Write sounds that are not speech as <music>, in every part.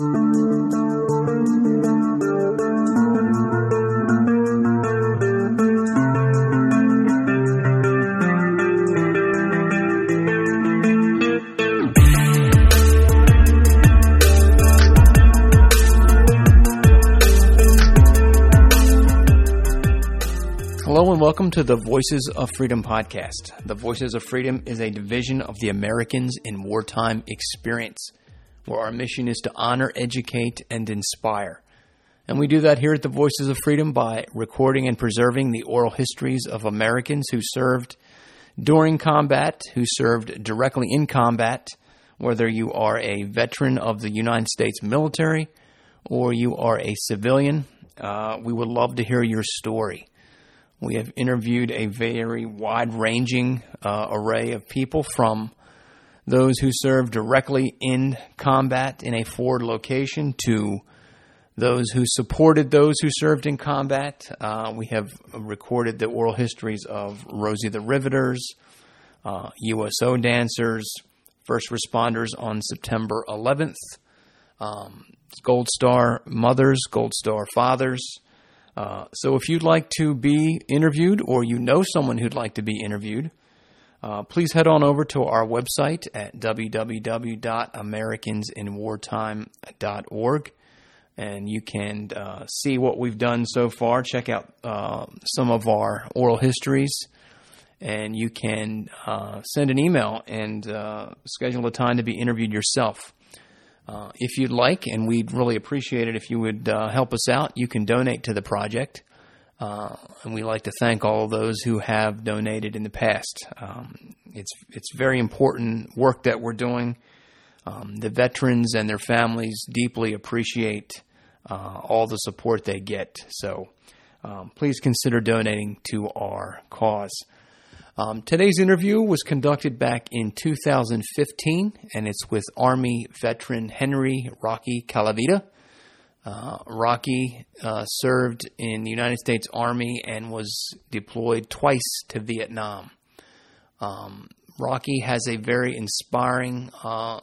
Hello and welcome to the Voices of Freedom podcast. The Voices of Freedom is a division of the Americans in Wartime Experience, where our mission is to honor, educate, and inspire. And we do that here at the Voices of Freedom by recording and preserving the oral histories of Americans who served during combat, who served directly in combat, whether you are a veteran of the United States military or you are a civilian. Uh, we would love to hear your story. We have interviewed a very wide ranging uh, array of people from those who served directly in combat in a forward location to those who supported those who served in combat. Uh, we have recorded the oral histories of Rosie the Riveters, uh, USO dancers, first responders on September 11th, um, Gold Star mothers, Gold Star fathers. Uh, so if you'd like to be interviewed or you know someone who'd like to be interviewed, uh, please head on over to our website at www.americansinwartime.org and you can uh, see what we've done so far. Check out uh, some of our oral histories and you can uh, send an email and schedule a time to be interviewed yourself. Uh, if you'd like, and we'd really appreciate it if you would uh, help us out, you can donate to the project. Uh, and we like to thank all those who have donated in the past. Um, it's it's very important work that we're doing. Um, the veterans and their families deeply appreciate uh, all the support they get. So um, please consider donating to our cause. Um, today's interview was conducted back in 2015, and it's with Army veteran Henry Rocky Colavita. Uh, Rocky uh, served in the United States Army and was deployed twice to Vietnam. Um, Rocky has a very inspiring uh,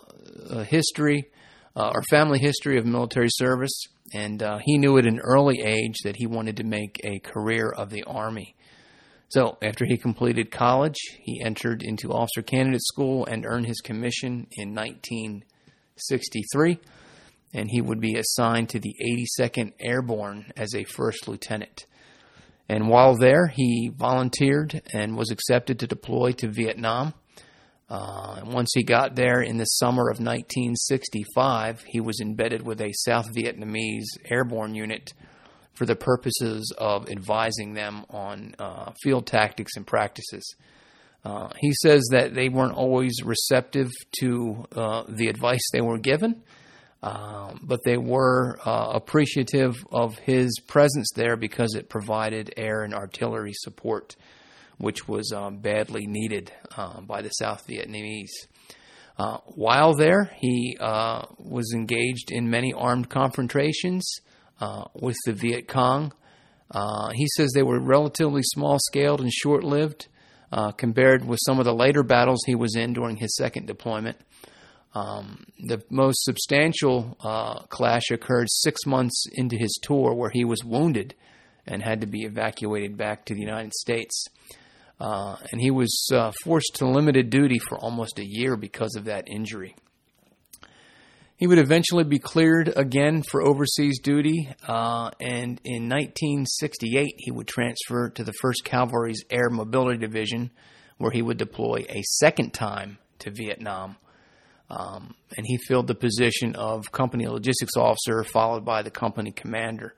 history uh, or family history of military service, and uh, he knew at an early age that he wanted to make a career of the Army. So, after he completed college, he entered into officer candidate school and earned his commission in 1963, and he would be assigned to the 82nd Airborne as a first lieutenant. And while there, he volunteered and was accepted to deploy to Vietnam. Uh, once he got there in the summer of 1965, he was embedded with a South Vietnamese airborne unit for the purposes of advising them on uh, field tactics and practices. Uh, he says that they weren't always receptive to uh, the advice they were given, um, but they were uh, appreciative of his presence there because it provided air and artillery support, which was um, badly needed uh, by the South Vietnamese. Uh, while there, he was engaged in many armed confrontations uh, with the Viet Cong. Uh, he says they were relatively small scaled and short lived uh, compared with some of the later battles he was in during his second deployment. Um, the most substantial uh, clash occurred six months into his tour, where he was wounded and had to be evacuated back to the United States. Uh, and he was uh, forced to limited duty for almost a year because of that injury. He would eventually be cleared again for overseas duty, uh, and in 1968 he would transfer to the 1st Cavalry's Air Mobility Division, where he would deploy a second time to Vietnam. Um, and he filled the position of company logistics officer, followed by the company commander.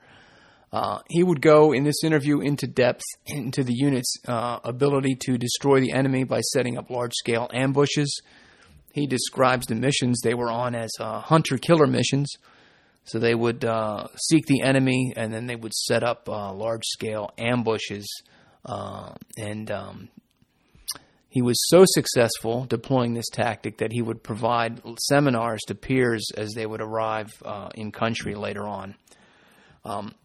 Uh, he would go in this interview into depth into the unit's uh, ability to destroy the enemy by setting up large scale ambushes he describes the missions they were on as uh, hunter killer missions. So they would uh, seek the enemy and then they would set up uh, large scale ambushes. Uh, and um, he was so successful deploying this tactic that he would provide seminars to peers as they would arrive uh, in country later on. Um,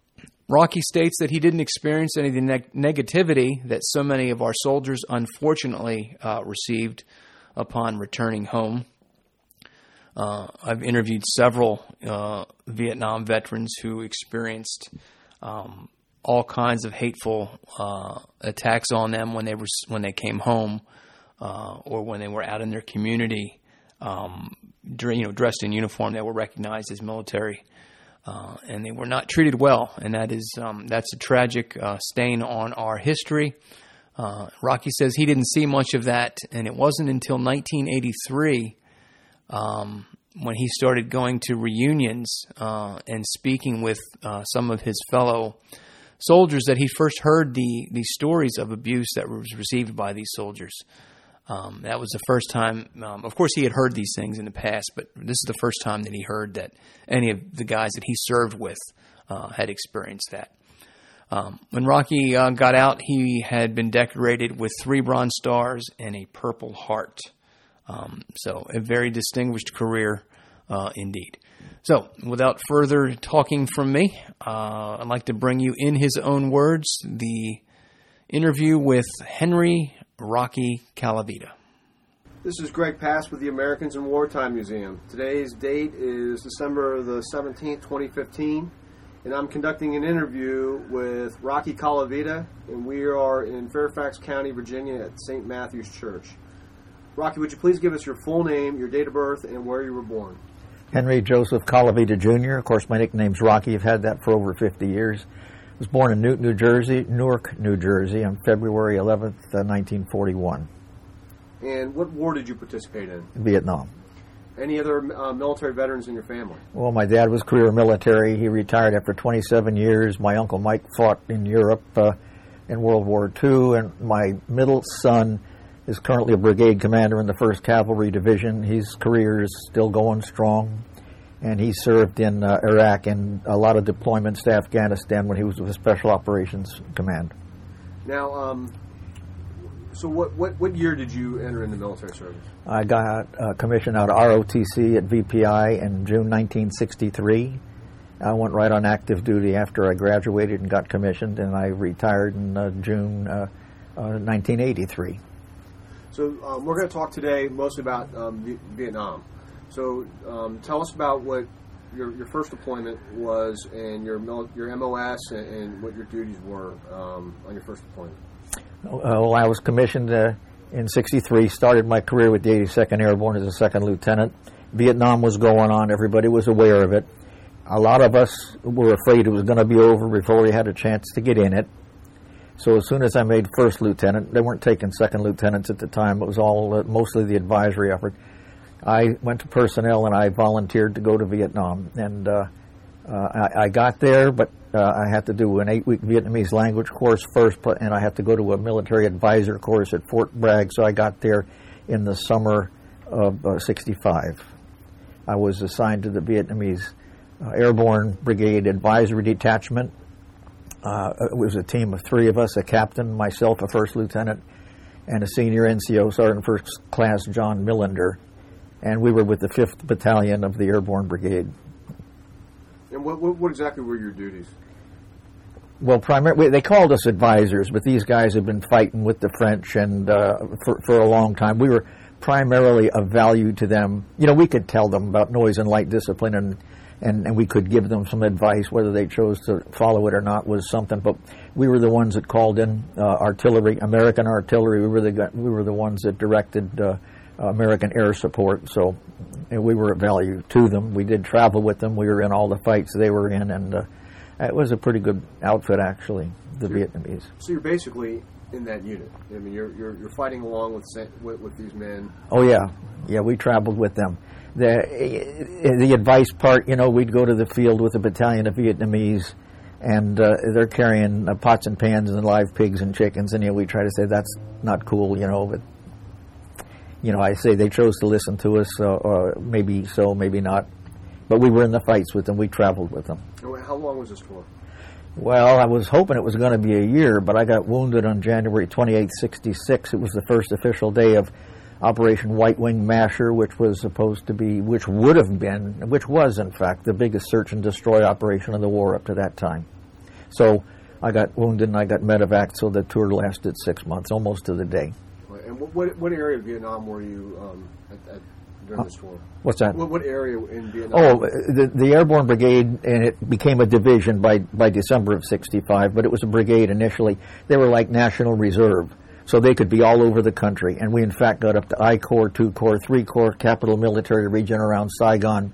Rocky states that he didn't experience any of the neg- negativity that so many of our soldiers unfortunately uh, received upon returning home. Uh, I've interviewed several uh, Vietnam veterans who experienced um, all kinds of hateful uh, attacks on them when they were when they came home uh, or when they were out in their community, um, you know, dressed in uniform that were recognized as military. Uh, and they were not treated well, and that is um, that's a tragic uh, stain on our history. Uh, Rocky says he didn't see much of that, and it wasn't until 1983 um, when he started going to reunions uh, and speaking with some of his fellow soldiers that he first heard the the stories of abuse that was received by these soldiers. Um, that was the first time. Um, of course, he had heard these things in the past, but this is the first time that he heard that any of the guys that he served with uh, had experienced that. Um, when Rocky uh, got out, he had been decorated with three Bronze Stars and a Purple Heart. Um, so, a very distinguished career uh, indeed. So, without further talking from me, uh, I'd like to bring you, in his own words, the interview with Henry Rocky Colavita. This is Greg Pass with the Americans in Wartime Museum. Today's date is December the 17th, 2015, and I'm conducting an interview with Rocky Colavita, and we are in Fairfax County, Virginia at St. Matthew's Church. Rocky, would you please give us your full name, your date of birth, and where you were born? Henry Joseph Colavita Jr. Of course, my nickname's Rocky. I've had that for over 50 years I was born in Newton, New Jersey, Newark, New Jersey, on February 11th, uh, 1941. And what war did you participate in? Vietnam. Any other uh, military veterans in your family? Well, my dad was career military. He retired after 27 years. My uncle Mike fought in Europe uh, in World War II, and my middle son is currently a brigade commander in the 1st Cavalry Division. His career is still going strong and he served in uh, Iraq and a lot of deployments to Afghanistan when he was with the Special Operations Command. Now, um, so what, what, what year did you enter into military service? I got uh, commissioned out of ROTC at VPI in June 1963. I went right on active duty after I graduated and got commissioned, and I retired in uh, June 1983. So um, we're going to talk today mostly about um, Vietnam. So um, tell us about what your, your first deployment was and your your MOS and, and what your duties were um, on your first deployment. Uh, well, I was commissioned uh, in '63. Started my career with the 82nd Airborne as a second lieutenant. Vietnam was going on. Everybody was aware of it. A lot of us were afraid it was going to be over before we had a chance to get in it. So as soon as I made first lieutenant, they weren't taking second lieutenants at the time. It was all uh, mostly the advisory effort. I went to personnel and I volunteered to go to Vietnam. And uh, uh, I, I, got there, but uh, I had to do an eight week Vietnamese language course first, and I had to go to a military advisor course at Fort Bragg. So I got there in the summer of '65. I was assigned to the Vietnamese uh, Airborne Brigade Advisory Detachment. Uh, it was a team of three of us a captain, myself, a first lieutenant, and a senior NCO, Sergeant First Class John Millender and we were with the 5th Battalion of the Airborne Brigade. And what, what, what exactly were your duties? Well, primarily they called us advisors, but these guys had been fighting with the French and uh, for for a long time. We were primarily of value to them. You know, we could tell them about noise and light discipline, and and, and we could give them some advice. Whether they chose to follow it or not was something. But we were the ones that called in uh, artillery, American artillery. We were the we were the ones that directed. Uh, American air support, so we were of value to them. We did travel with them. We were in all the fights they were in, and uh, it was a pretty good outfit, actually, the so Vietnamese. So you're basically in that unit. I mean, you're you're, you're fighting along with, with, with these men. Oh yeah, yeah. We traveled with them. The the advice part, you know, we'd go to the field with a battalion of Vietnamese, and uh, they're carrying uh, pots and pans and live pigs and chickens, and you know, we try to say that's not cool, you know, but you know, I say they chose to listen to us, uh, or maybe so, maybe not. But we were in the fights with them. We traveled with them. How long was this for? Well, I was hoping it was going to be a year, but I got wounded on January 28, 66. It was the first official day of Operation White Wing Masher, which was supposed to be, which would have been, which was in fact the biggest search and destroy operation of the war up to that time. So I got wounded and I got medevac, so the tour lasted six months, almost to the day. And what, what, what area of Vietnam were you um, at, at, during this war? What's that? What, what area in Vietnam? Oh, the, the Airborne Brigade, and it became a division by, by December of 65, but it was a brigade initially. They were like National Reserve, so they could be all over the country. And we, in fact, got up to I Corps, 2 Corps, 3 Corps, Capital Military Region around Saigon.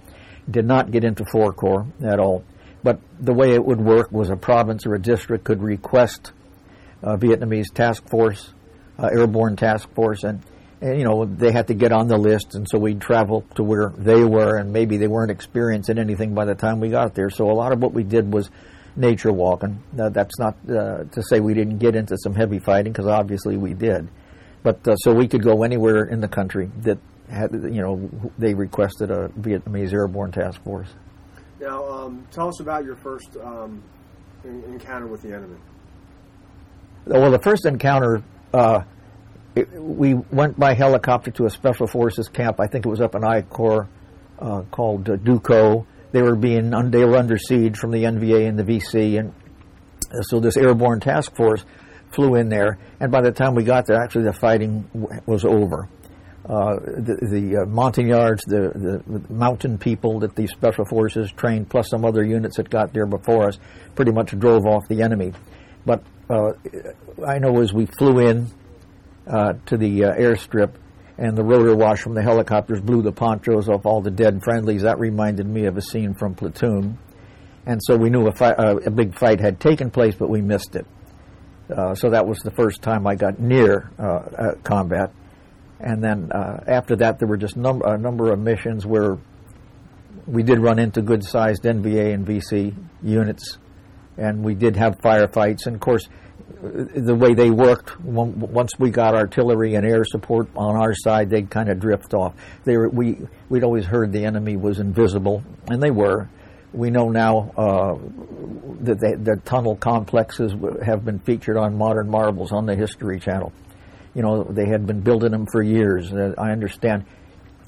Did not get into 4 Corps at all. But the way it would work was a province or a district could request a Vietnamese task force, uh, airborne task force, and and you know they had to get on the list, and so we'd travel to where they were, and maybe they weren't experiencing anything by the time we got there. So a lot of what we did was nature walking. Now, that's not uh, to say we didn't get into some heavy fighting, because obviously we did. But uh, so we could go anywhere in the country that had, you know, they requested a Vietnamese airborne task force. Now, um, tell us about your first um, en- encounter with the enemy. Well, the first encounter, uh, it, we went by helicopter to a special forces camp. I think it was up in I Corps uh, called uh, Duc Co. They were being they were under siege from the NVA and the VC, and so this airborne task force flew in there. And by the time we got there, actually the fighting was over. Uh, the the uh, Montagnards, the, the the mountain people that the special forces trained, plus some other units that got there before us, pretty much drove off the enemy. But uh, I know as we flew in uh, to the uh, airstrip and the rotor wash from the helicopters blew the ponchos off all the dead friendlies, that reminded me of a scene from Platoon. And so we knew a, fi- uh, a big fight had taken place, but we missed it. Uh, so that was the first time I got near uh, uh, combat. And then uh, after that, there were just num- a number of missions where we did run into good sized NVA and VC units, and we did have firefights. And of course, the way they worked, once we got artillery and air support on our side, they'd kind of drift off. They were, we, we'd always heard the enemy was invisible, and they were. We know now uh, that the tunnel complexes have been featured on Modern Marvels on the History Channel. You know, they had been building them for years. Uh, I understand.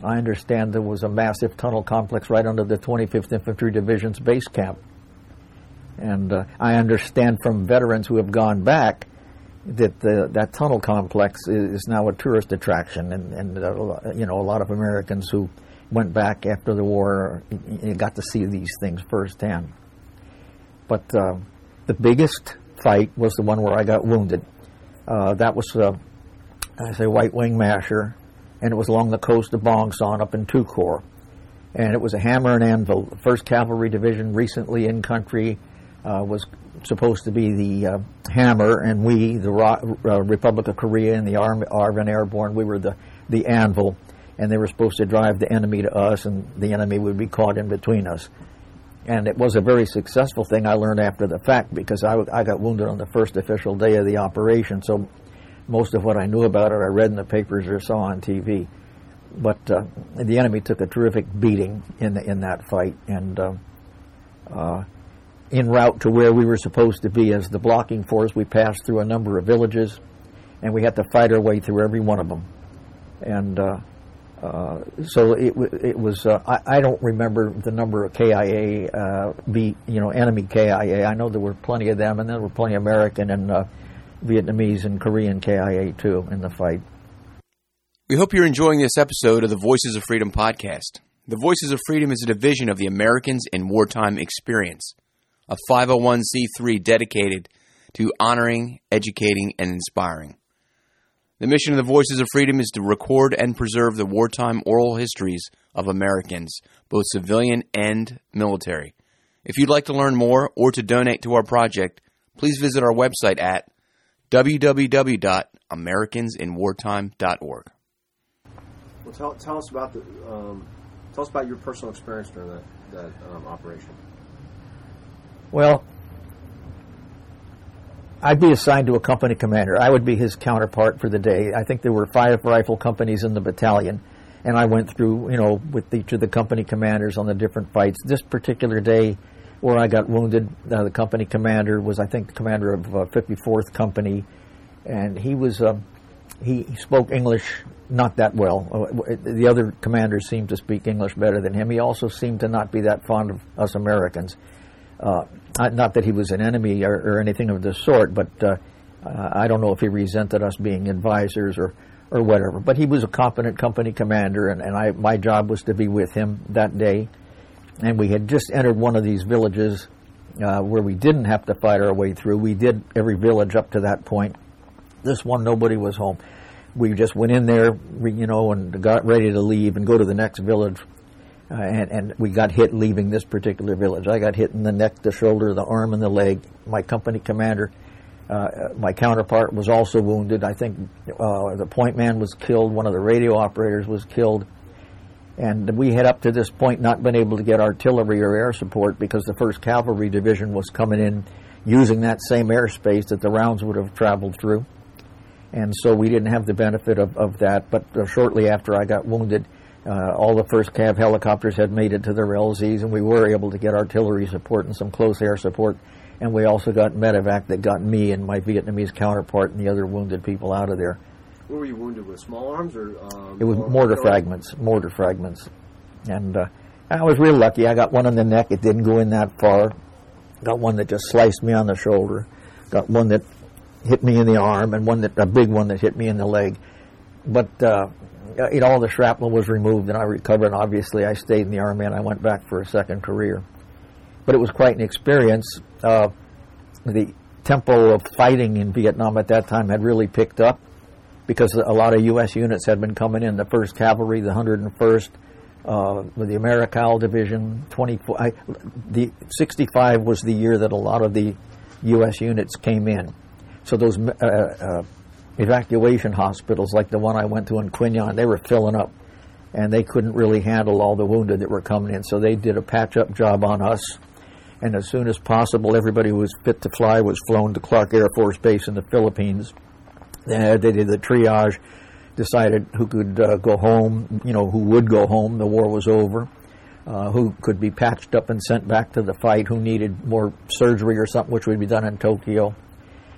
I understand there was a massive tunnel complex right under the 25th Infantry Division's base camp. And uh, I understand from veterans who have gone back that the, that tunnel complex is, now a tourist attraction, and, and uh, you know a lot of Americans who went back after the war got to see these things firsthand. But uh, the biggest fight was the one where I got wounded. Uh, that was, uh, I say, White Wing Masher, and it was along the coast of Bong Son up in Corps. And it was a hammer and anvil. 1st Cavalry Division, recently in country, uh, was supposed to be the uh, hammer, and we, the Ro- uh, Republic of Korea and the Arm- ARVN Airborne, we were the, the anvil, and they were supposed to drive the enemy to us, and the enemy would be caught in between us. And it was a very successful thing I learned after the fact because I, I got wounded on the first official day of the operation, so most of what I knew about it I read in the papers or saw on TV. But uh, the enemy took a terrific beating in, the, in that fight, and uh, uh, en route to where we were supposed to be as the blocking force, we passed through a number of villages, and we had to fight our way through every one of them. And uh, uh, so it, it was. Uh, I, I don't remember the number of KIA, uh, be you know enemy KIA. I know there were plenty of them, and there were plenty of American and uh, Vietnamese and Korean KIA too in the fight. We hope you're enjoying this episode of the Voices of Freedom podcast. The Voices of Freedom is a division of the Americans in Wartime Experience, a 501c3 dedicated to honoring, educating, and inspiring. The mission of the Voices of Freedom is to record and preserve the wartime oral histories of Americans, both civilian and military. If you'd like to learn more or to donate to our project, please visit our website at www.americansinwartime.org. Well, tell, tell us about the um, tell us about your personal experience during that that um, operation. Well, I'd be assigned to a company commander. I would be his counterpart for the day. I think there were five rifle companies in the battalion, and I went through, you know, with each of the company commanders on the different fights. This particular day, where I got wounded, uh, the company commander was, I think, the commander of uh, 54th Company, and he was. He he spoke English not that well. Uh, The other commanders seemed to speak English better than him. He also seemed to not be that fond of us Americans. Uh, not- that he was an enemy or, or anything of the sort, but uh, uh, I don't know if he resented us being advisors or, or whatever. But he was a competent company commander, and, and I, my job was to be with him that day. And we had just entered one of these villages uh, where we didn't have to fight our way through. We did every village up to that point. This one, nobody was home. We just went in there, you know, and got ready to leave and go to the next village. Uh, and, and we got hit leaving this particular village. I got hit in the neck, the shoulder, the arm, and the leg. My company commander, uh, my counterpart, was also wounded. I think uh, the point man was killed. One of the radio operators was killed. And we had up to this point not been able to get artillery or air support because the 1st Cavalry Division was coming in using that same airspace that the rounds would have traveled through. And so we didn't have the benefit of, of that. But uh, shortly after I got wounded, uh, all the first Cav helicopters had made it to their LZs, and we were able to get artillery support and some close air support. And we also got medevac that got me and my Vietnamese counterpart and the other wounded people out of there. What were you wounded with? Small arms or? Um, it was mortar fragments. Mortar fragments, and uh, I was real lucky. I got one on the neck. It didn't go in that far. Got one that just sliced me on the shoulder. Got one that hit me in the arm, and one that a big one that hit me in the leg. But uh, you know, all the shrapnel was removed, and I recovered. And obviously, I stayed in the army, and I went back for a second career. But it was quite an experience. Uh, the tempo of fighting in Vietnam at that time had really picked up because a lot of U.S. units had been coming in. The 1st Cavalry, the 101st, uh, the Americal Division, 24. I, the 65 was the year that a lot of the U.S. units came in. So those uh, uh, evacuation hospitals, like the one I went to in Quy Nhon, they were filling up, and they couldn't really handle all the wounded that were coming in. So they did a patch-up job on us. And as soon as possible, everybody who was fit to fly was flown to Clark Air Force Base in the Philippines they did the triage, decided who could uh, go home, you know, who would go home. The war was over. Uh, who could be patched up and sent back to the fight, who needed more surgery or something, which would be done in Tokyo.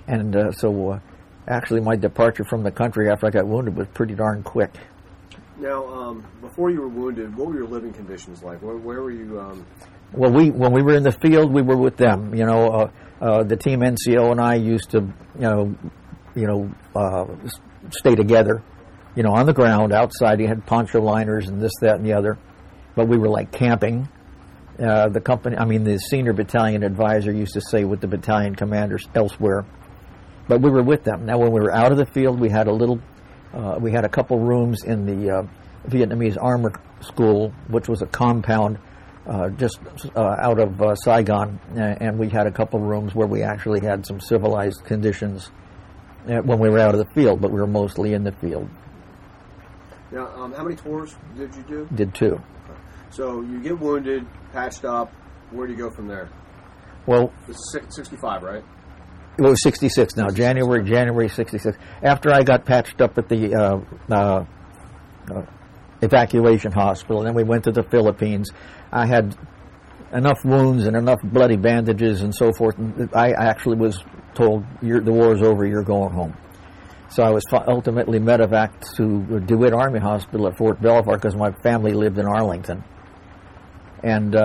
And uh, so, uh, actually, my departure from the country after I got wounded was pretty darn quick. Now, um, before you were wounded, what were your living conditions like? Where, where were you? Um... Well, we when we were in the field, we were with them. You know, uh, uh, the team NCO and I used to, you know, you know, uh, stay together, you know, on the ground outside. You had poncho liners and this, that, and the other, but we were like camping. Uh, the company, I mean, the senior battalion advisor used to say with the battalion commanders elsewhere, but we were with them. Now, when we were out of the field, we had a little, uh, we had a couple rooms in the uh, Vietnamese Armor School, which was a compound uh, just uh, out of uh, Saigon, and we had a couple rooms where we actually had some civilized conditions uh, when we were out of the field, but we were mostly in the field. Now, um, how many tours did you do? Did two. So you get wounded, patched up. Where do you go from there? Well, it's 65, right? It was 66 now. January, January 66. After I got patched up at the uh, uh, uh, evacuation hospital, then we went to the Philippines. I had enough wounds and enough bloody bandages and so forth. I actually was told, the war is over, you're going home. So I was ultimately medevaced to DeWitt Army Hospital at Fort Belvoir because my family lived in Arlington. And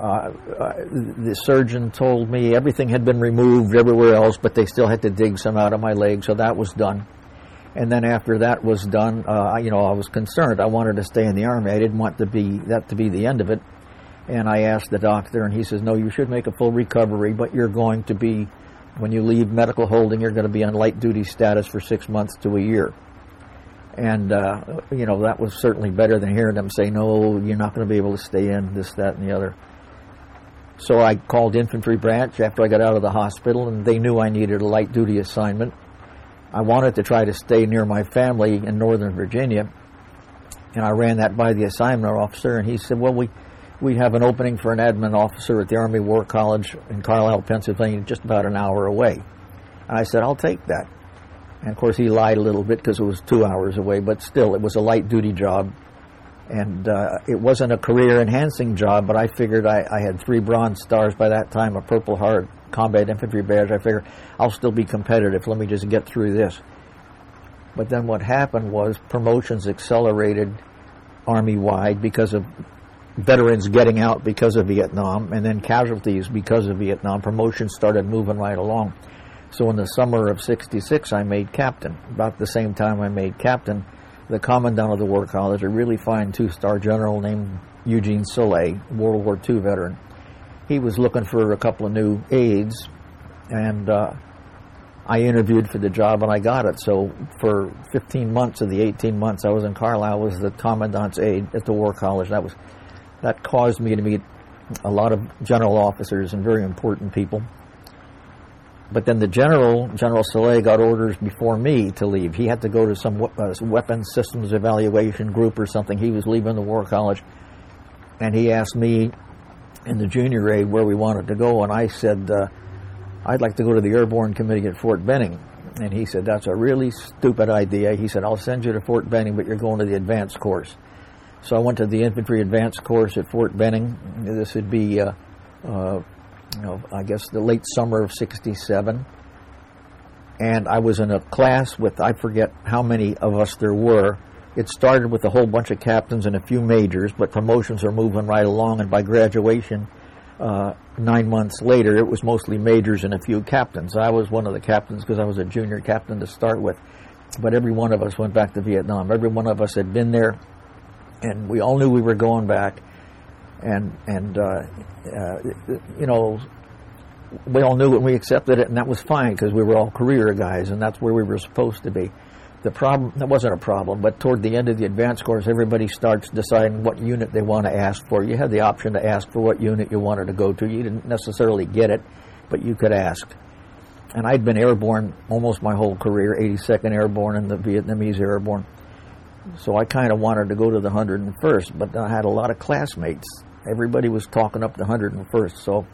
uh, uh, the surgeon told me everything had been removed everywhere else, but they still had to dig some out of my leg, so that was done. And then after that was done, uh, you know, I was concerned. I wanted to stay in the army. I didn't want to be that to be the end of it. And I asked the doctor, and he says, "No, you should make a full recovery, but you're going to be when you leave medical holding, you're going to be on light duty status for six months to a year. And, uh, you know, that was certainly better than hearing them say, no, you're not going to be able to stay in, this, that, and the other. So I called infantry branch after I got out of the hospital, and they knew I needed a light duty assignment. I wanted to try to stay near my family in Northern Virginia, and I ran that by the assignment officer, and he said, well, we we have an opening for an admin officer at the Army War College in Carlisle, Pennsylvania, just about an hour away. And I said, I'll take that. And of course, he lied a little bit because it was two hours away, but still, it was a light duty job. And uh, it wasn't a career enhancing job, but I figured I, I had three Bronze Stars by that time, a Purple Heart combat infantry badge. I figured I'll still be competitive. Let me just get through this. But then what happened was promotions accelerated army wide because of veterans getting out because of Vietnam, and then casualties because of Vietnam. Promotions started moving right along. So in the summer of 66, I made captain. About the same time I made captain, the commandant of the War College, a really fine two-star general named Eugene Salet, World War II veteran, he was looking for a couple of new aides, and uh, I interviewed for the job and I got it. So for 15 months of the 18 months I was in Carlisle, was the commandant's aide at the War College. That was that caused me to meet a lot of general officers and very important people. But then the general, General Salet, got orders before me to leave. He had to go to some uh, weapons systems evaluation group or something. He was leaving the War College, and he asked me in the junior grade where we wanted to go, and I said, uh, I'd like to go to the Airborne Committee at Fort Benning. And he said, That's a really stupid idea. He said, I'll send you to Fort Benning, but you're going to the advanced course. So I went to the infantry advanced course at Fort Benning. This would be, uh, uh, you know, I guess, the late summer of '67. And I was in a class with I forget how many of us there were. It started with a whole bunch of captains and a few majors, but promotions are moving right along. And by graduation, uh, nine months later, it was mostly majors and a few captains. I was one of the captains because I was a junior captain to start with. But every one of us went back to Vietnam. Every one of us had been there and we all knew we were going back, and and uh, uh, you know we all knew it and we accepted it, and that was fine because we were all career guys, and that's where we were supposed to be. The problem that wasn't a problem, but toward the end of the advanced course, everybody starts deciding what unit they want to ask for. You had the option to ask for what unit you wanted to go to. You didn't necessarily get it, but you could ask. And I'd been airborne almost my whole career, 82nd Airborne and the Vietnamese Airborne. So I kind of wanted to go to the 101st, but I had a lot of classmates. Everybody was talking up the 101st, so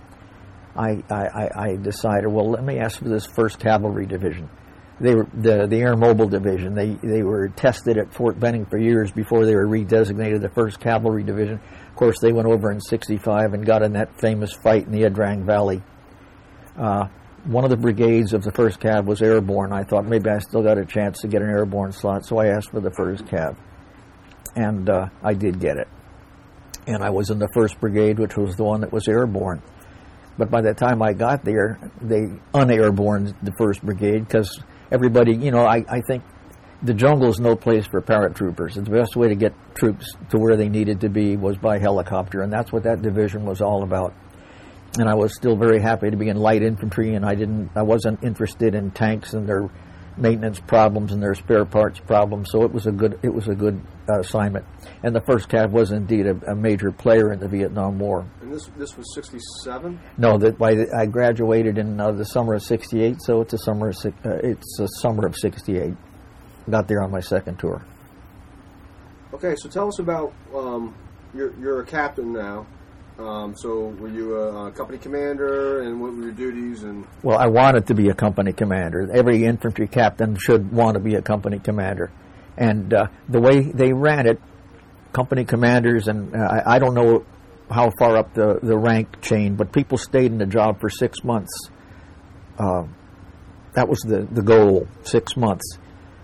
I, I, I decided, well, let me ask for this 1st Cavalry Division. They were the the Air Mobile Division. They they were tested at Fort Benning for years before they were redesignated the 1st Cavalry Division. Of course, they went over in '65 and got in that famous fight in the Ia Drang Valley. Uh, one of the brigades of the first cav was airborne. I thought maybe I still got a chance to get an airborne slot, so I asked for the first cav, and uh, I did get it. And I was in the first brigade, which was the one that was airborne. But by the time I got there, they unairborne the first brigade because everybody, you know, I, I think the jungle is no place for paratroopers. The best way to get troops to where they needed to be was by helicopter, and that's what that division was all about and I was still very happy to be in light infantry, and I didn't, I wasn't interested in tanks and their maintenance problems and their spare parts problems. So it was a good, it was a good uh, assignment. And the first cav was indeed a, a, major player in the Vietnam War. And this, this was '67. No, that by the, I graduated in uh, the summer of '68, so it's a summer, of, uh, it's a summer of '68. Got there on my second tour. Okay, so tell us about um, you're, you're a captain now. Um, so, were you a, a, company commander, and what were your duties? And well, I wanted to be a company commander. Every infantry captain should want to be a company commander, and uh, the way they ran it, company commanders, and uh, I, I, don't know how far up the, the rank chain, but people stayed in the job for six months. Uh, that was the the goal, six months.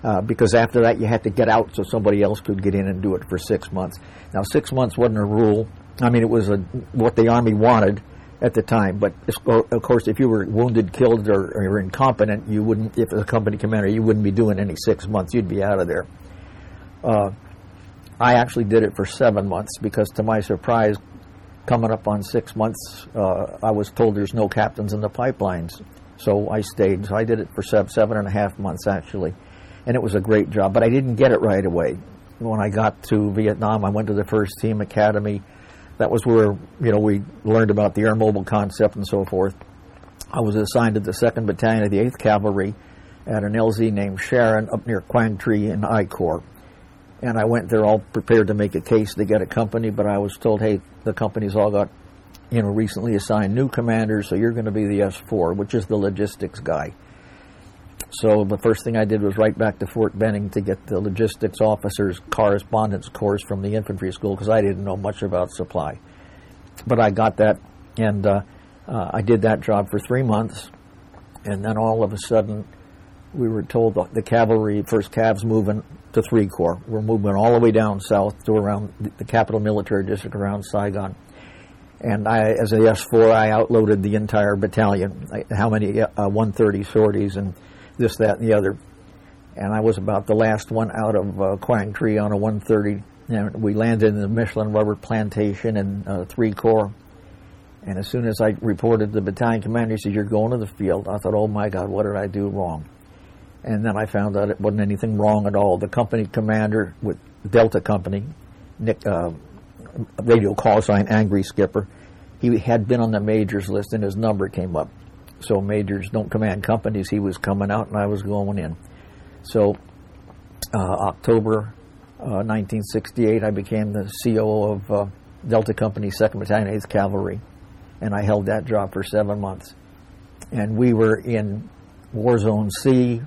Uh, because after that you had to get out so somebody else could get in and do it for six months. Now, six months wasn't a rule. I mean, it was a, what the Army wanted at the time. But of course, if you were wounded, killed, or, or incompetent, you wouldn't. If a company commander, you wouldn't be doing any six months. You'd be out of there. Uh, I actually did it for seven months because, to my surprise, coming up on six months, uh, I was told there's no captains in the pipelines. So I stayed. So I did it for seven, seven and a half months actually, and it was a great job. But I didn't get it right away. When I got to Vietnam, I went to the first team academy that was where you know we learned about the air mobile concept and so forth. I was assigned to the Second Battalion of the Eighth Cavalry at an LZ named Sharon up near Quang Tri in I Corps. And I went there all prepared to make a case to get a company, but I was told, hey, the company's all got, you know, recently assigned new commanders, so you're going to be the S4, which is the logistics guy. So the first thing I did was write back to Fort Benning to get the logistics officer's correspondence course from the infantry school because I didn't know much about supply. But I got that, and uh, uh, I did that job for three months, and then all of a sudden we were told the, the cavalry, first Cavs, moving to three corps. We're moving all the way down south to around the capital military district around Saigon. And I, as a S4, I outloaded the entire battalion. How many uh, 130 sorties and this, that, and the other. And I was about the last one out of uh, Quang Tri on a 130. And we landed in the Michelin rubber plantation in uh, three corps. And as soon as I reported the battalion commander, he said, "You're going to the field." I thought, "Oh my God, what did I do wrong?" And then I found out it wasn't anything wrong at all. The company commander with Delta Company, Nick, uh, radio call sign Angry Skipper, he had been on the majors list, and his number came up. So majors don't command companies. He was coming out, and I was going in. So uh, October uh, 1968, I became the COO of uh, Delta Company, 2nd Battalion, 8th Cavalry, and I held that job for seven months. And we were in War Zone C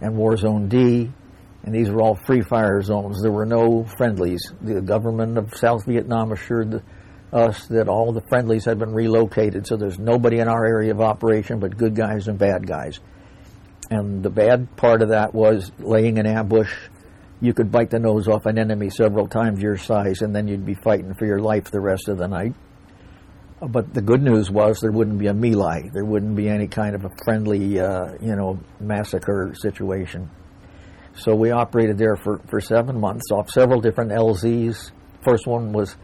and War Zone D, and these were all free fire zones. There were no friendlies. The government of South Vietnam assured the, us that all the friendlies had been relocated, so there's nobody in our area of operation but good guys and bad guys. And the bad part of that was laying an ambush. You could bite the nose off an enemy several times your size, and then you'd be fighting for your life the rest of the night. But the good news was there wouldn't be a melee. There wouldn't be any kind of a friendly, uh, you know, massacre situation. So we operated there for, for seven months off several different LZs. First one was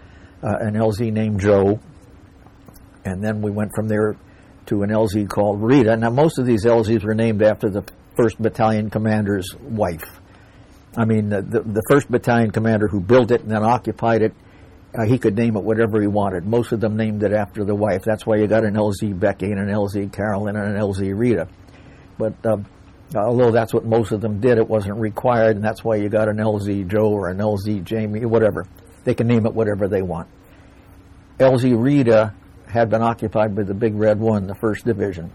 an LZ named Joe, and then we went from there to an LZ called Rita. Now, most of these LZs were named after the first battalion commander's wife. I mean, the, the, the first battalion commander who built it and then occupied it, uh, he could name it whatever he wanted. Most of them named it after the wife. That's why you got an LZ Becky and an LZ Carolyn and an LZ Rita. But uh, although that's what most of them did, it wasn't required, and that's why you got an LZ Joe or an LZ Jamie, whatever. They can name it whatever they want. LZ Rita had been occupied by the Big Red One, the First Division,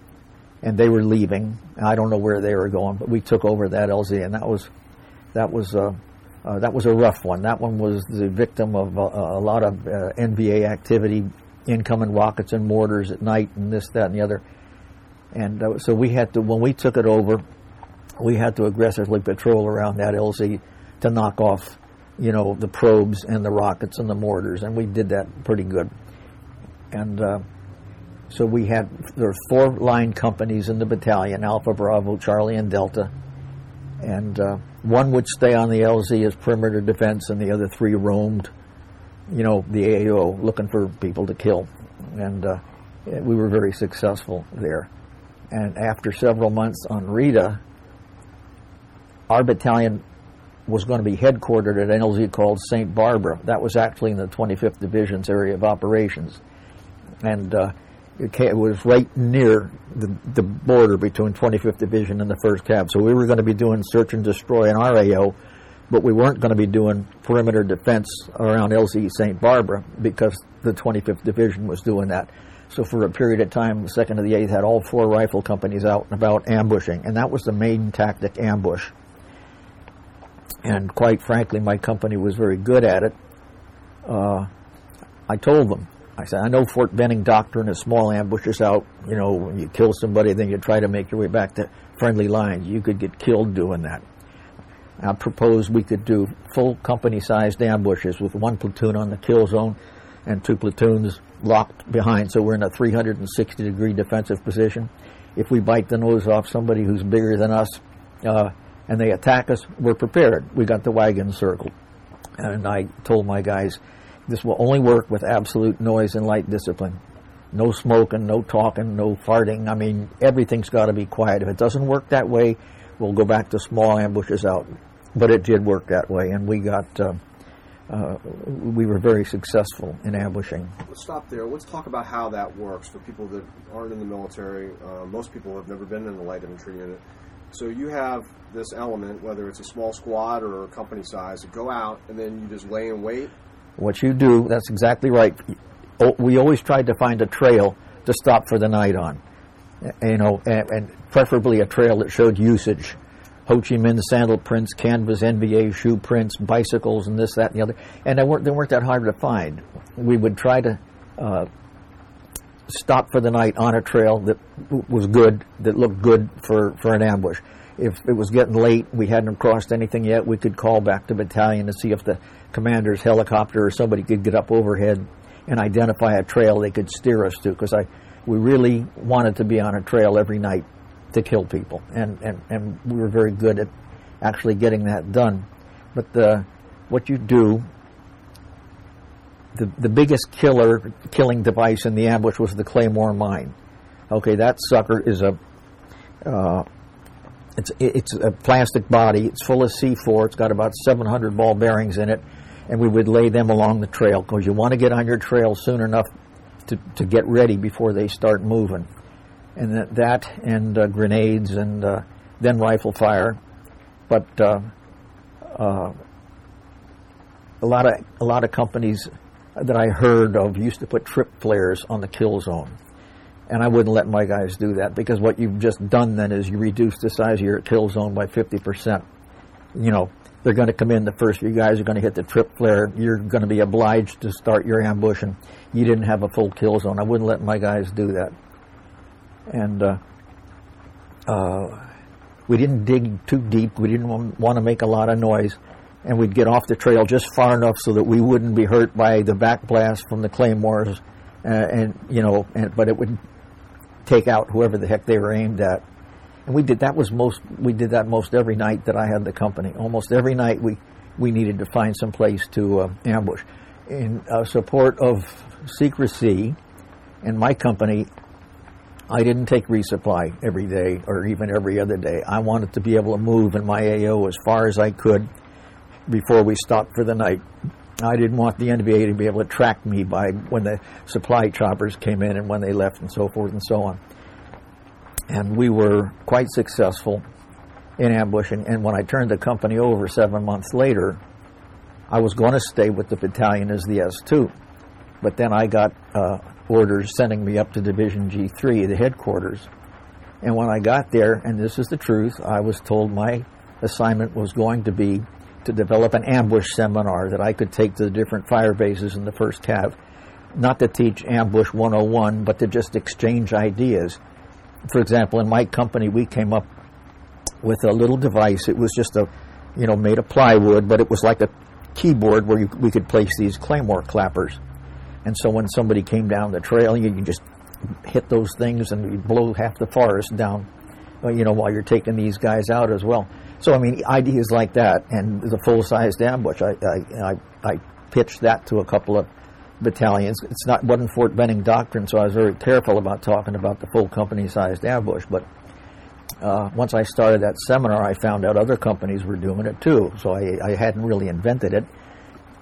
and they were leaving. I don't know where they were going, but we took over that LZ, and that was that was uh, uh, that was a rough one. That one was the victim of uh, a lot of uh, NVA activity, incoming rockets and mortars at night, and this, that, and the other. And uh, so we had to, when we took it over, we had to aggressively patrol around that LZ to knock off, you know, the probes and the rockets and the mortars, and we did that pretty good. And uh, so we had there were four line companies in the battalion: Alpha, Bravo, Charlie, and Delta. And uh, one would stay on the LZ as perimeter defense, and the other three roamed, you know, the AO looking for people to kill. And uh, we were very successful there. And after several months on Rita, our battalion was going to be headquartered at an LZ called St. Barbara. That was actually in the 25th Division's area of operations. And uh, it, was right near the, the, border between 25th Division and the 1st Cav. So we were going to be doing search and destroy in our AO, but we weren't going to be doing perimeter defense around LZ St. Barbara because the 25th Division was doing that. So for a period of time, the 2nd of the 8th had all four rifle companies out and about ambushing, and that was the main tactic, ambush. And quite frankly, my company was very good at it. Uh, I told them, I said, I know Fort Benning doctrine is small ambushes out. You know, when you kill somebody, then you try to make your way back to friendly lines. You could get killed doing that. I proposed we could do full company-sized ambushes with one platoon on the kill zone and two platoons locked behind. So we're in a 360-degree defensive position. If we bite the nose off somebody who's bigger than us uh, and they attack us, we're prepared. We got the wagon circled. And I told my guys, this will only work with absolute noise and light discipline. No smoking, no talking, no farting. I mean, everything's got to be quiet. If it doesn't work that way, we'll go back to small ambushes out. But it did work that way, and we got. Uh, uh, we were very successful in ambushing. Let's stop there. Let's talk about how that works for people that aren't in the military. Uh, most people have never been in a light infantry unit. So you have this element, whether it's a small squad or a company size, to go out and then you just lay in wait what you do, that's exactly right. We always tried to find a trail to stop for the night on, you know, and, and preferably a trail that showed usage. Ho Chi Minh sandal prints, canvas, NVA shoe prints, bicycles, and this, that, and the other. And they weren't, they weren't that hard to find. We would try to uh, stop for the night on a trail that was good, that looked good for, for an ambush. If it was getting late, we hadn't crossed anything yet, we could call back to battalion to see if the commander's helicopter or somebody could get up overhead and identify a trail they could steer us to because I we really wanted to be on a trail every night to kill people, and, and, and we were very good at actually getting that done. But the, what you do, the, the biggest killer killing device in the ambush was the Claymore mine. Okay, that sucker is a uh, it's it's a plastic body. It's full of C4. It's got about 700 ball bearings in it, and we would lay them along the trail because you want to get on your trail soon enough to, to get ready before they start moving. And that, that and uh, grenades and uh, then rifle fire. But uh, uh, a lot of a lot of companies that I heard of used to put trip flares on the kill zone. And I wouldn't let my guys do that because what you've just done then is you reduce the size of your kill zone by 50%. You know, they're going to come in, the first few guys are going to hit the trip flare. You're going to be obliged to start your ambush, and you didn't have a full kill zone. I wouldn't let my guys do that. And uh, uh, we didn't dig too deep. We didn't want to make a lot of noise. And we'd get off the trail just far enough so that we wouldn't be hurt by the backblast from the claymores. Uh, and, you know, and, but it would take out whoever the heck they were aimed at. And we did that was most we did that most every night that I had the company. Almost every night we we needed to find some place to uh, ambush. In uh, support of secrecy, in my company, I didn't take resupply every day or even every other day. I wanted to be able to move in my AO as far as I could before we stopped for the night. I didn't want the NVA to be able to track me by when the supply choppers came in and when they left and so forth and so on. And we were quite successful in ambushing. And when I turned the company over seven months later, I was going to stay with the battalion as the S2. But then I got uh, orders sending me up to Division G3, the headquarters. And when I got there, and this is the truth, I was told my assignment was going to be to develop an ambush seminar that I could take to the different fire bases in the first cav. Not to teach ambush 101, but to just exchange ideas. For example, in my company, we came up with a little device. It was just a, you know, made of plywood, but it was like a keyboard where you, we could place these claymore clappers. And so when somebody came down the trail, you, you just hit those things and you blow half the forest down, uh, you know, while you're taking these guys out as well. So I mean, ideas like that, and the full-sized ambush. I, I, I, I pitched that to a couple of battalions. It's not wasn't Fort Benning doctrine, so I was very careful about talking about the full company-sized ambush. But uh, once I started that seminar, I found out other companies were doing it too. So I, I hadn't really invented it,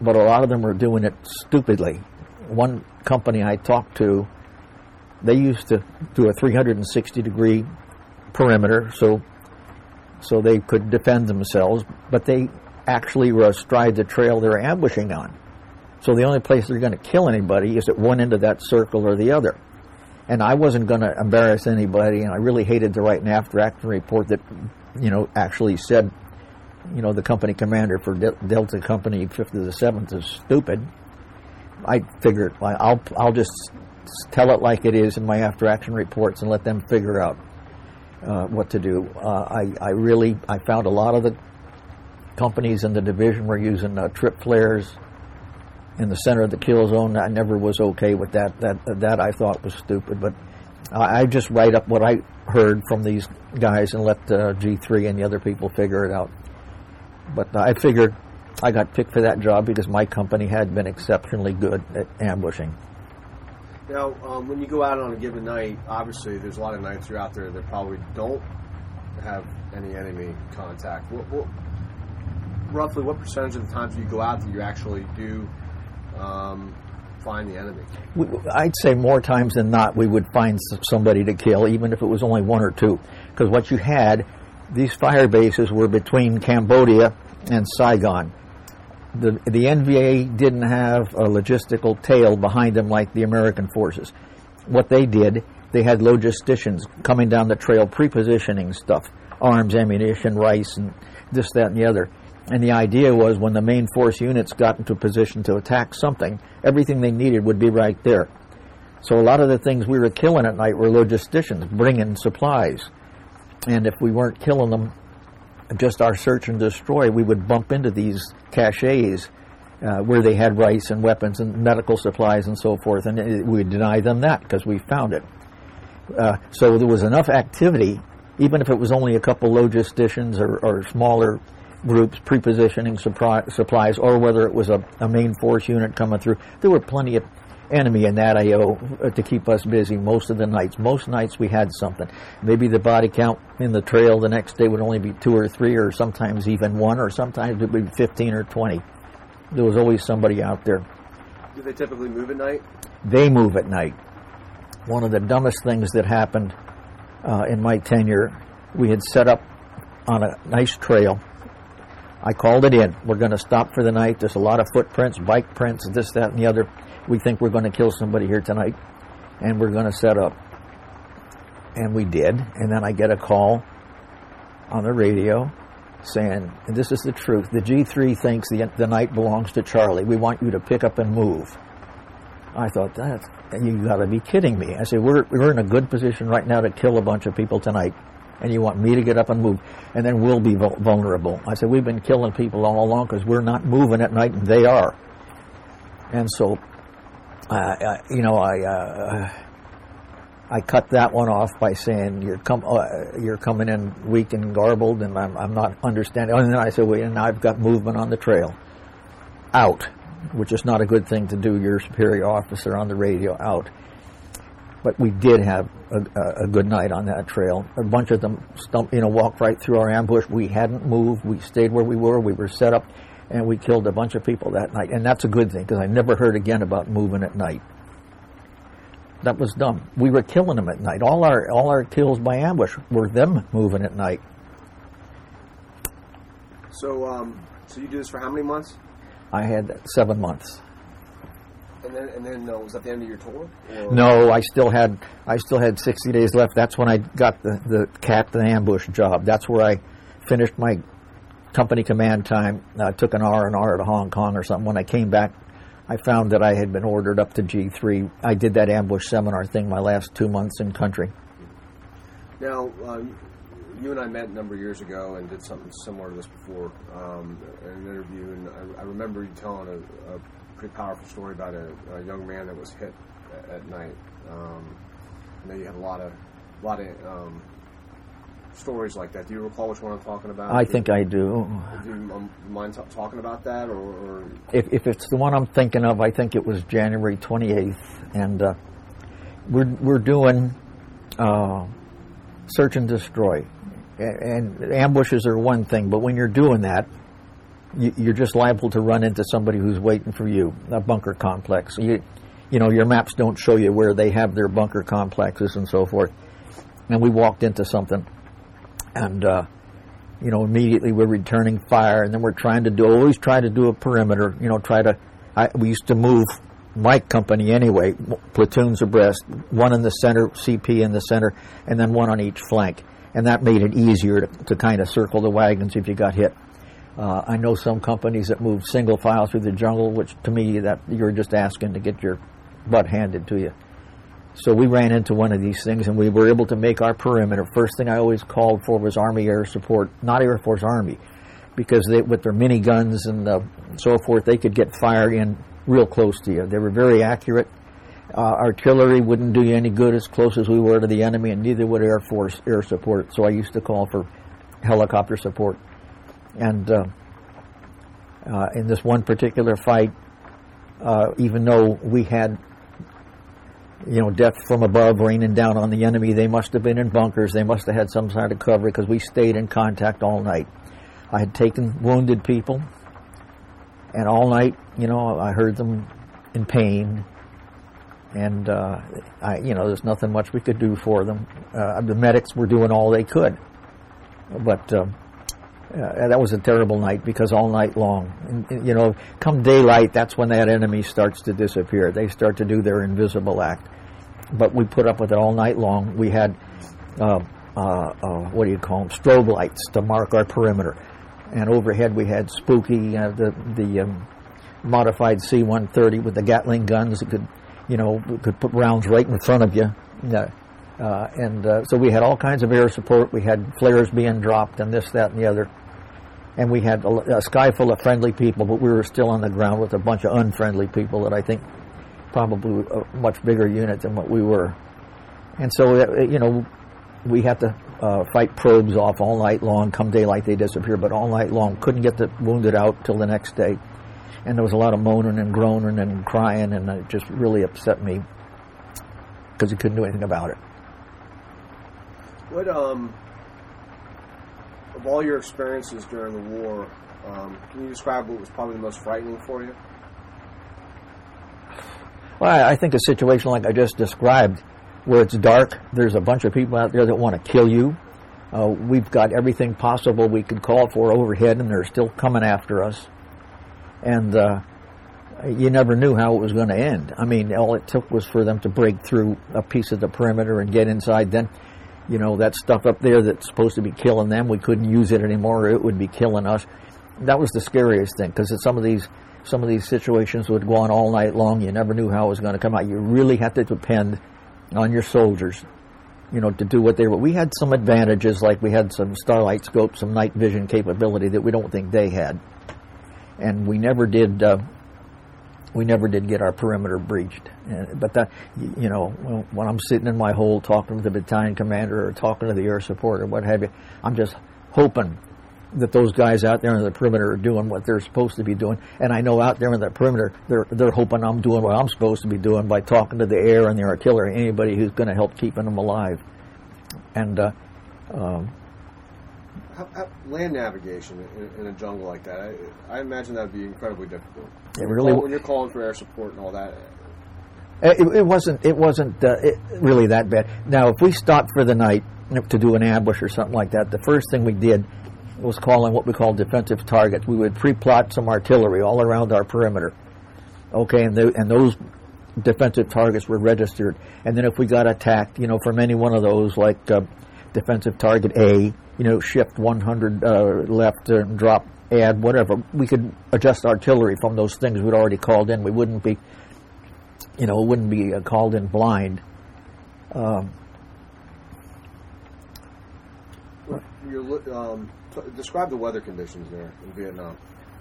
but a lot of them were doing it stupidly. One company I talked to, they used to do a 360 degree perimeter, so so they could defend themselves, but they actually were astride the trail they were ambushing on. So the only place they're going to kill anybody is at one end of that circle or the other. And I wasn't going to embarrass anybody, and I really hated to write an after action report that, you know, actually said, you know, the company commander for Delta Company 5th to the 7th is stupid. I figured I'll I'll just tell it like it is in my after action reports and let them figure out uh, what to do. Uh, I, I really I found a lot of the companies in the division were using uh, trip flares in the center of the kill zone. I never was okay with that. That that I thought was stupid. But I, just write up what I heard from these guys and let uh, G3 and the other people figure it out. But I figured I got picked for that job because my company had been exceptionally good at ambushing. Now, um, when you go out on a given night, obviously there's a lot of nights you're out there that probably don't have any enemy contact. What, what, roughly, what percentage of the times you go out that you actually do um, find the enemy? I'd say more times than not we would find somebody to kill, even if it was only one or two. Because what you had, these fire bases were between Cambodia and Saigon the, the NVA didn't have a logistical tail behind them like the American forces. What they did, they had logisticians coming down the trail, prepositioning stuff, arms, ammunition, rice, and this, that, and the other. And the idea was when the main force units got into position to attack something, everything they needed would be right there. So a lot of the things we were killing at night were logisticians bringing supplies. And if we weren't killing them, just our search and destroy, we would bump into these caches uh, where they had rice and weapons and medical supplies and so forth, and it, we would deny them that because we found it. Uh, so there was enough activity, even if it was only a couple logisticians or, or smaller groups prepositioning supplies, or whether it was a, a, main force unit coming through. There were plenty of enemy in that AO uh, to keep us busy most of the nights. Most nights we had something. Maybe the body count in the trail the next day would only be two or three, or sometimes even one, or sometimes it would be 15 or 20. There was always somebody out there. Do they typically move at night? They move at night. One of the dumbest things that happened uh, in my tenure, we had set up on a nice trail I called it in. We're going to stop for the night. There's a lot of footprints, bike prints, this, that, and the other. We think we're going to kill somebody here tonight, and we're going to set up. And we did. And then I get a call on the radio saying, This is the truth. The G3 thinks the, the night belongs to Charlie. We want you to pick up and move. I thought, That's, you got to be kidding me. I said, we're, we're in a good position right now to kill a bunch of people tonight and you want me to get up and move, and then we'll be vulnerable. I said, we've been killing people all along because we're not moving at night, and they are. And so, uh, you know, I uh, I cut that one off by saying you're com- uh, you're coming in weak and garbled, and I'm, I'm not understanding. And then I said, well, and I've got movement on the trail, out, which is not a good thing to do. Your superior officer on the radio out but we did have a, a, good night on that trail. A bunch of them you know, walked right through our ambush. We hadn't moved. We stayed where we were. We were set up, and we killed a bunch of people that night. And that's a good thing because I never heard again about moving at night. That was dumb. We were killing them at night. All our all our kills by ambush were them moving at night. So, um, so you do this for how many months? I had seven months. And then, and then uh, was that the end of your tour? Or? No, I still had I still had 60 days left. That's when I got the the captain ambush job. That's where I finished my company command time. I took an R and R to Hong Kong or something. When I came back, I found that I had been ordered up to G3. I did that ambush seminar thing my last two months in country. Now, um, you and I met a number of years ago and did something similar to this before um, in an interview, and I, I remember you telling a, a pretty powerful story about a, a young man that was hit at, at night. Um, I know you had a lot of, a lot of um, stories like that. Do you recall which one I'm talking about? I think I do. Do you um, mind t- talking about that, or, or, If, if it's the one I'm thinking of, I think it was January 28th, and uh, we're we're doing uh, search and destroy, and, and ambushes are one thing, but when you're doing that, you're just liable to run into somebody who's waiting for you, a bunker complex. You, you know, your maps don't show you where they have their bunker complexes and so forth. And we walked into something, and uh, you know, immediately we're returning fire, and then we're trying to do always try to do a perimeter. You know, try to. I, we used to move my company anyway, platoons abreast, one in the center, CP in the center, and then one on each flank, and that made it easier to, to kind of circle the wagons if you got hit. Uh, I know some companies that move single file through the jungle, which to me that you're just asking to get your butt handed to you. So we ran into one of these things, and we were able to make our perimeter. First thing I always called for was Army Air Support, not Air Force Army, because they, with their miniguns and uh, so forth, they could get fire in real close to you. They were very accurate. Uh, artillery wouldn't do you any good as close as we were to the enemy, and neither would Air Force air support. So I used to call for helicopter support. And uh, uh, in this one particular fight, uh, even though we had, you know, death from above raining down on the enemy, they must have been in bunkers. They must have had some sort of cover because we stayed in contact all night. I had taken wounded people, and all night, you know, I heard them in pain, and uh, I, you know, there's nothing much we could do for them. Uh, the medics were doing all they could, but uh, uh, that was a terrible night because all night long, and, you know, come daylight, that's when that enemy starts to disappear. They start to do their invisible act. But we put up with it all night long. We had, uh, uh, uh what do you call them, strobe lights to mark our perimeter. And overhead we had spooky, uh, the, the um, modified C-130 with the Gatling guns that could, you know, could put rounds right in front of you. Uh, and uh, so we had all kinds of air support. We had flares being dropped and this, that, and the other. and we had a, a sky full of friendly people, but we were still on the ground with a bunch of unfriendly people that I think probably a much bigger unit than what we were. And so, uh, you know, we had to uh, fight probes off all night long. Come daylight, they disappear, but all night long. Couldn't get the wounded out till the next day. And there was a lot of moaning and groaning and crying, and it just really upset me because we couldn't do anything about it. What um, of all your experiences during the war, um, can you describe what was probably the most frightening for you? Well, I think a situation like I just described, where it's dark, there's a bunch of people out there that want to kill you. Uh, we've got everything possible we could call for overhead, and they're still coming after us. And uh, you never knew how it was going to end. I mean, all it took was for them to break through a piece of the perimeter and get inside. Then, you know, that stuff up there that's supposed to be killing them, we couldn't use it anymore. It would be killing us. That was the scariest thing because some of these some of these situations would go on all night long. You never knew how it was going to come out. You really had to depend on your soldiers, you know, to do what they were. We had some advantages, like we had some starlight scope, some night vision capability that we don't think they had, and we never did. Uh, we never did get our perimeter breached. But that, you know, when I'm sitting in my hole talking to the battalion commander or talking to the air support or what have you, I'm just hoping that those guys out there in the perimeter are doing what they're supposed to be doing. And I know out there in the perimeter, they're they're hoping I'm doing what I'm supposed to be doing by talking to the air and the artillery, anybody who's going to help keeping them alive. And uh, um, How, how, land navigation in, in a jungle like that, I, I imagine that would be incredibly difficult. It really Well, when you're calling for air support and all that, It, it wasn't. It wasn't uh, it, really that bad. Now, if we stopped for the night to do an ambush or something like that, the first thing we did was calling what we call defensive targets. We would pre-plot some artillery all around our perimeter. Okay, and the, and those defensive targets were registered. And then if we got attacked, you know, from any one of those, like uh, defensive target A, you know, shift 100 uh, left and drop, add whatever, we could adjust artillery from those things we'd already called in. We wouldn't be you know, wouldn't be uh, called in blind. Um, um, describe the weather conditions there in Vietnam.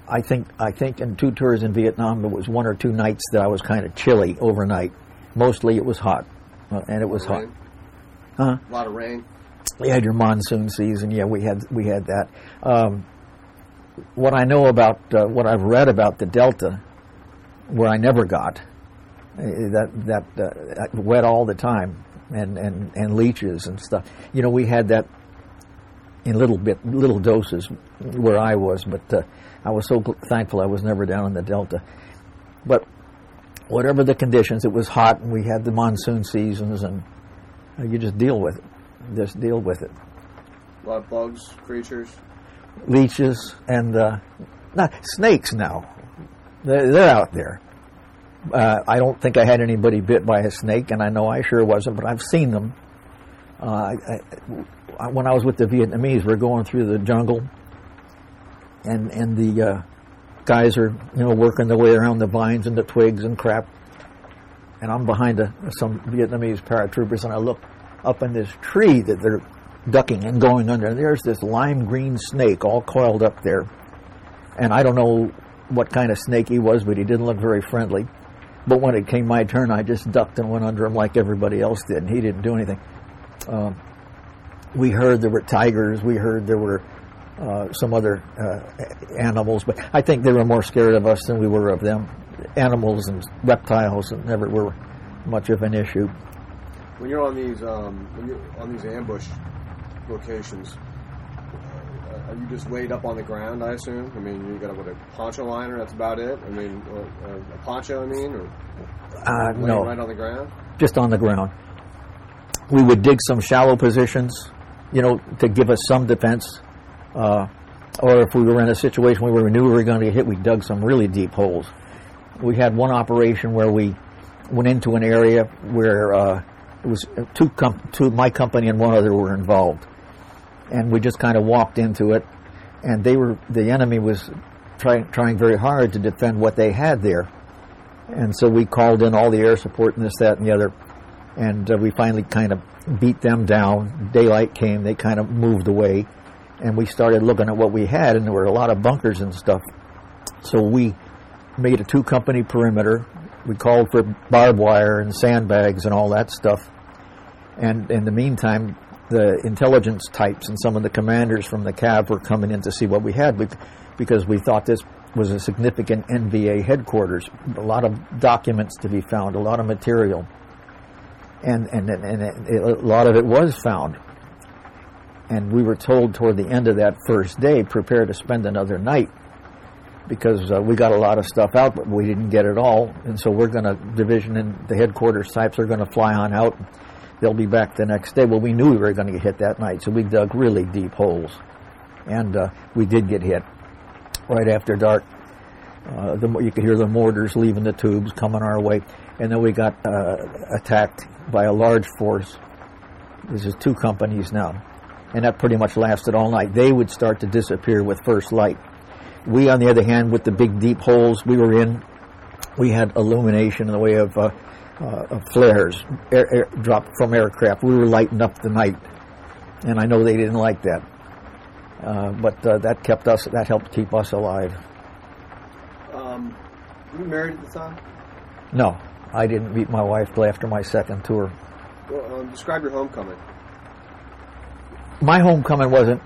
I think I think in two tours in Vietnam there was one or two nights that I was kind of chilly overnight. Mostly it was hot, uh, and it was hot. Rain? Huh? A lot of rain. You had your monsoon season. Yeah, we had we had that. Um, what I know about uh, what I've read about the Delta, where I never got uh, that that uh, wet all the time and, and and leeches and stuff. You know, we had that in little bit little doses where I was, but uh, I was so thankful I was never down in the Delta. But whatever the conditions, it was hot, and we had the monsoon seasons, and uh, you just deal with it. Just deal with it. A lot of bugs, creatures. leeches and uh, not snakes now. They're, they're out there. Uh, I don't think I had anybody bit by a snake, and I know I sure wasn't, but I've seen them. Uh, I, I, when I was with the Vietnamese, we're going through the jungle, and and the uh, guys are you know working their way around the vines and the twigs and crap, and I'm behind a, some Vietnamese paratroopers, and I look up in this tree that they're ducking and going under. And there's this lime green snake all coiled up there. And I don't know what kind of snake he was, but he didn't look very friendly. But when it came my turn, I just ducked and went under him like everybody else did, and he didn't do anything. Um, we heard there were tigers. We heard there were uh, some other uh, animals, but I think they were more scared of us than we were of them. Animals and reptiles never were much of an issue. When you're on these um, when you're on these ambush locations, uh, are you just laid up on the ground? I assume. I mean, you got a, what, a poncho liner. That's about it. I mean, uh, uh, a poncho. I mean, or Uh, no, right on the ground. just on the ground. We would dig some shallow positions, you know, to give us some defense. Uh, or if we were in a situation where we knew we were going to get hit, we dug some really deep holes. We had one operation where we went into an area where uh, it was two, com- two, my company and one other were involved, and we just kind of walked into it, and they were the enemy was trying trying very hard to defend what they had there, and so we called in all the air support and this, that, and the other, and uh, we finally kind of beat them down. Daylight came, they kind of moved away, and we started looking at what we had, and there were a lot of bunkers and stuff. So we made a two-company perimeter. We called for barbed wire and sandbags and all that stuff. And in the meantime, the intelligence types and some of the commanders from the CAV were coming in to see what we had because we thought this was a significant NVA headquarters. A lot of documents to be found, a lot of material. And, and, and it, a lot of it was found. And we were told toward the end of that first day, prepare to spend another night because uh, we got a lot of stuff out, but we didn't get it all. And so we're going to, division and the headquarters types are going to fly on out. They'll be back the next day. Well, we knew we were going to get hit that night, so we dug really deep holes. And uh, we did get hit right after dark. Uh, the, you could hear the mortars leaving the tubes coming our way. And then we got uh, attacked by a large force. This is two companies now. And that pretty much lasted all night. They would start to disappear with first light. We, on the other hand, with the big deep holes we were in, we had illumination in the way of, uh, uh, of flares air, air, dropped from aircraft. We were lighting up the night. And I know they didn't like that. Uh, but uh, that kept us, that helped keep us alive. Um, were you married at the time? No, I didn't meet my wife till after my second tour. Well, um, describe your homecoming. My homecoming wasn't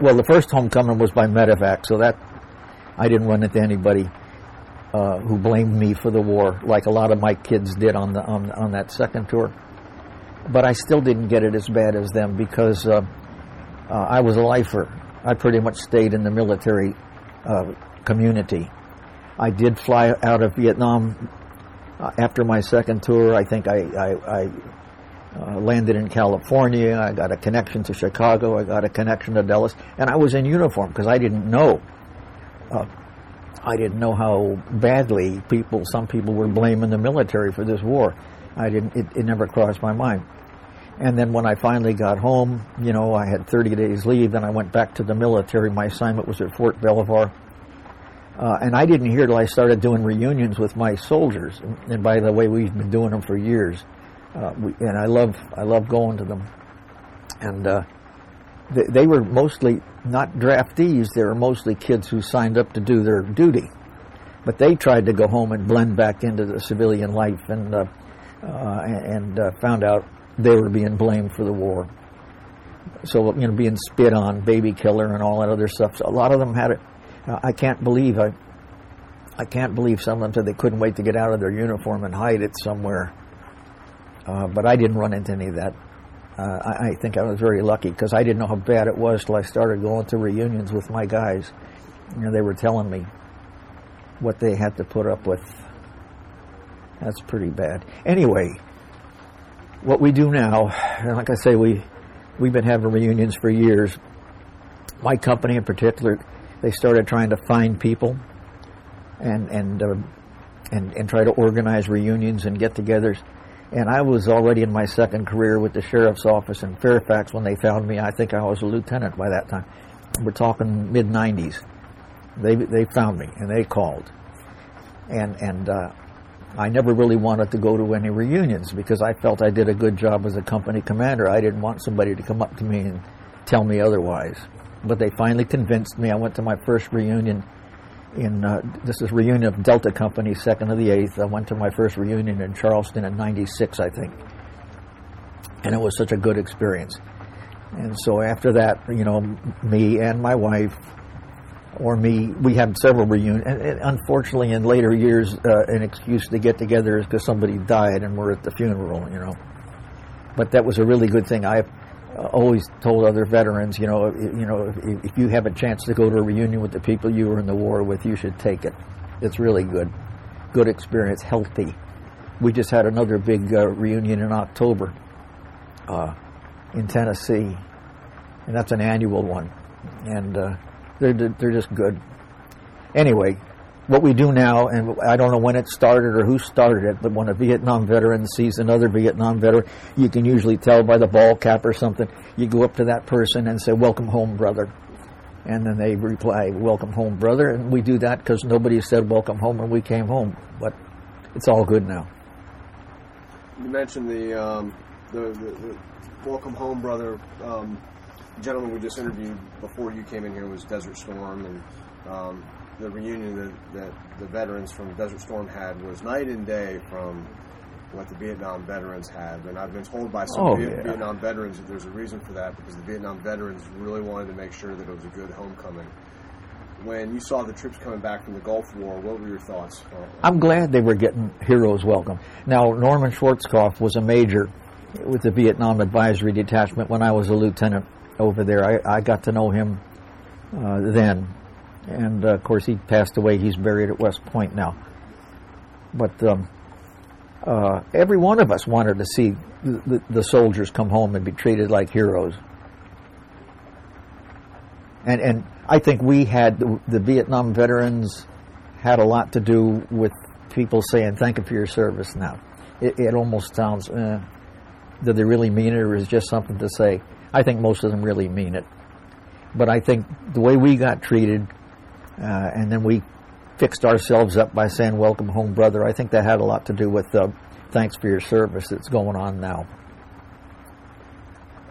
well. The first homecoming was by medevac, so that I didn't run into anybody uh, who blamed me for the war, like a lot of my kids did on the on, on that second tour. But I still didn't get it as bad as them because uh, uh, I was a lifer. I pretty much stayed in the military uh, community. I did fly out of Vietnam uh, after my second tour. I think I, I, I uh, landed in California. I got a connection to Chicago. I got a connection to Dallas, and I was in uniform because I didn't know. Uh, I didn't know how badly people, some people were blaming the military for this war. I didn't. It, it never crossed my mind. And then when I finally got home, you know, I had 30 days leave, and I went back to the military. My assignment was at Fort Belvoir. Uh, and I didn't hear till I started doing reunions with my soldiers. And, and by the way, we've been doing them for years. Uh, we, and I love, I love going to them. And uh, they, were mostly not draftees; they were mostly kids who signed up to do their duty. But they tried to go home and blend back into the civilian life, and uh, uh, and uh, found out they were being blamed for the war. So you know, being spit on, baby killer, and all that other stuff. So a lot of them had it. Uh, I can't believe I. I can't believe some of them said they couldn't wait to get out of their uniform and hide it somewhere. Uh, but I didn't run into any of that. Uh, I, I, think I was very lucky because I didn't know how bad it was till I started going to reunions with my guys. You know, they were telling me what they had to put up with. That's pretty bad. Anyway, what we do now, like I say, we we've been having reunions for years. My company, in particular, they started trying to find people and and uh, and and try to organize reunions and get-togethers. And I was already in my second career with the sheriff's office in Fairfax when they found me. I think I was a lieutenant by that time. We're talking mid '90s. They they found me and they called, and and uh, I never really wanted to go to any reunions because I felt I did a good job as a company commander. I didn't want somebody to come up to me and tell me otherwise. But they finally convinced me. I went to my first reunion in uh, this is reunion of Delta Company, second of the eighth. I went to my first reunion in Charleston in '96, I think, and it was such a good experience. And so after that, you know, me and my wife or me, we had several reunions. And, and unfortunately, in later years, uh, an excuse to get together is because somebody died and we're at the funeral, you know. But that was a really good thing. I always told other veterans, you know, you know, if, you have a chance to go to a reunion with the people you were in the war with, you should take it. It's really good, good experience, healthy. We just had another big uh, reunion in October uh, in Tennessee, and that's an annual one, and uh, they're they're just good. Anyway, what we do now, and I don't know when it started or who started it, but when a Vietnam veteran sees another Vietnam veteran, you can usually tell by the ball cap or something. You go up to that person and say, "Welcome home, brother," and then they reply, "Welcome home, brother." And we do that because nobody said "Welcome home" when we came home, but it's all good now. You mentioned the um, the, the, the, "Welcome home, brother." Um, gentleman we just interviewed before you came in here was Desert Storm, and um, the reunion that, that the veterans from Desert Storm had was night and day from what the Vietnam veterans had. And I've been told by some Oh, Viet- yeah. Vietnam veterans that there's a reason for that because the Vietnam veterans really wanted to make sure that it was a good homecoming. When you saw the troops coming back from the Gulf War, what were your thoughts? I'm glad they were getting heroes welcome. Now, Norman Schwarzkopf was a major with the Vietnam Advisory Detachment when I was a lieutenant over there. I, I got to know him uh, then. And uh, of course, he passed away. He's buried at West Point now. But um, uh, every one of us wanted to see the, the, soldiers come home and be treated like heroes. And, and I think we had, the, the Vietnam veterans had a lot to do with people saying, thank you for your service now. It, it almost sounds, uh, do they really mean it or is it just something to say? I think most of them really mean it. But I think the way we got treated, uh, and then we fixed ourselves up by saying, welcome home, brother, I think that had a lot to do with uh, thanks for your service that's going on now.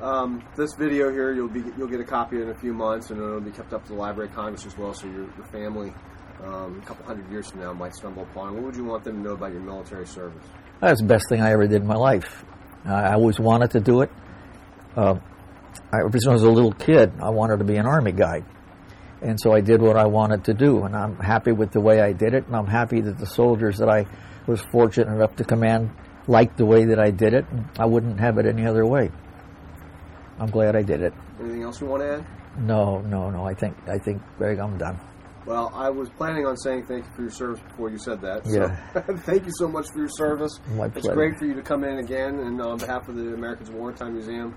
Um, this video here, you'll be you'll get a copy in a few months, and it'll be kept up to the Library of Congress as well. So your, your family, um, a couple hundred years from now, might stumble upon. it. What would you want them to know about your military service? That's the best thing I ever did in my life. I always wanted to do it. Uh, I, since I was a little kid, I wanted to be an army guy. And so I did what I wanted to do, and I'm happy with the way I did it, and I'm happy that the soldiers that I was fortunate enough to command liked the way that I did it, and I wouldn't have it any other way. I'm glad I did it. Anything else you want to add? No, no, no. I think, I think, Greg, I'm done. Well, I was planning on saying thank you for your service before you said that. Yeah. So <laughs> thank you so much for your service. My pleasure. It's great for you to come in again, and on behalf of the Americans of Wartime Museum,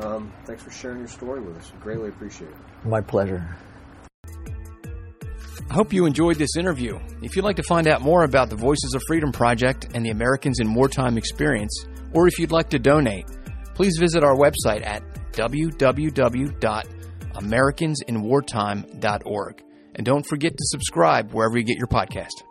um, thanks for sharing your story with us. Greatly appreciate it. My pleasure. I hope you enjoyed this interview. If you'd like to find out more about the Voices of Freedom Project and the Americans in Wartime experience, or if you'd like to donate, please visit our website at www.americansinwartime.org. And don't forget to subscribe wherever you get your podcast.